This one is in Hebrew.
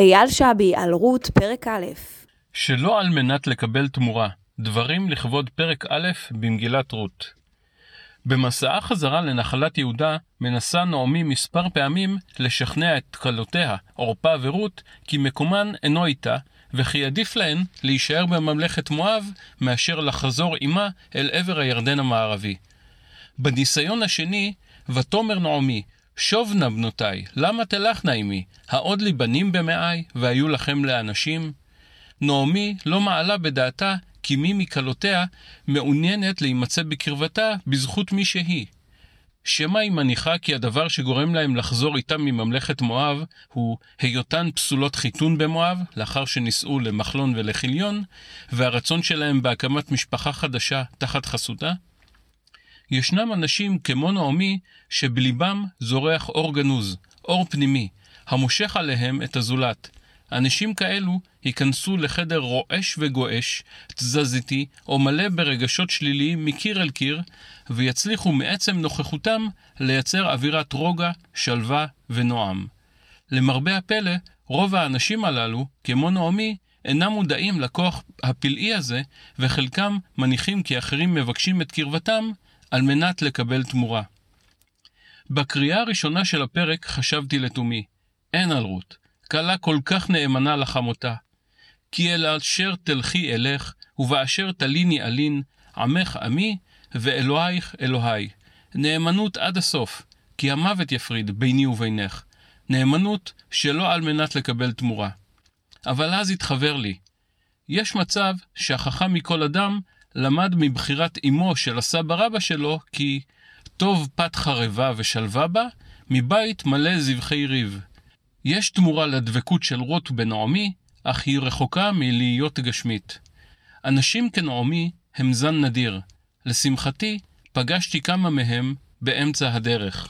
אייל שבי על רות, פרק א'. שלא על מנת לקבל תמורה, דברים לכבוד פרק א' במגילת רות. במסעה חזרה לנחלת יהודה, מנסה נעמי מספר פעמים לשכנע את כלותיה, עורפה ורות, כי מקומן אינו איתה, וכי עדיף להן להישאר בממלכת מואב, מאשר לחזור עמה אל עבר הירדן המערבי. בניסיון השני, ותאמר נעמי, שוב נא בנותיי, למה תלכנה עמי? העוד לי בנים במאי, והיו לכם לאנשים? נעמי לא מעלה בדעתה כי מי מכלותיה מעוניינת להימצא בקרבתה בזכות מי שהיא. שמא היא מניחה כי הדבר שגורם להם לחזור איתם מממלכת מואב הוא היותן פסולות חיתון במואב, לאחר שנישאו למחלון ולחיליון, והרצון שלהם בהקמת משפחה חדשה תחת חסותה? ישנם אנשים כמו נעמי שבליבם זורח אור גנוז, אור פנימי, המושך עליהם את הזולת. אנשים כאלו ייכנסו לחדר רועש וגועש, תזזיתי או מלא ברגשות שליליים מקיר אל קיר, ויצליחו מעצם נוכחותם לייצר אווירת רוגע, שלווה ונועם. למרבה הפלא, רוב האנשים הללו, כמו נעמי, אינם מודעים לכוח הפלאי הזה, וחלקם מניחים כי אחרים מבקשים את קרבתם על מנת לקבל תמורה. בקריאה הראשונה של הפרק חשבתי לתומי, אין על רות, כלה כל כך נאמנה לחמותה. כי אל אשר תלכי אלך, ובאשר תליני אלין, עמך עמי, ואלוהיך אלוהי. נאמנות עד הסוף, כי המוות יפריד ביני ובינך. נאמנות שלא על מנת לקבל תמורה. אבל אז התחבר לי. יש מצב שהחכם מכל אדם למד מבחירת אמו של הסבא רבא שלו כי טוב פת חרבה ושלווה בה, מבית מלא זבחי ריב. יש תמורה לדבקות של רות בנעמי, אך היא רחוקה מלהיות גשמית. אנשים כנעמי הם זן נדיר. לשמחתי, פגשתי כמה מהם באמצע הדרך.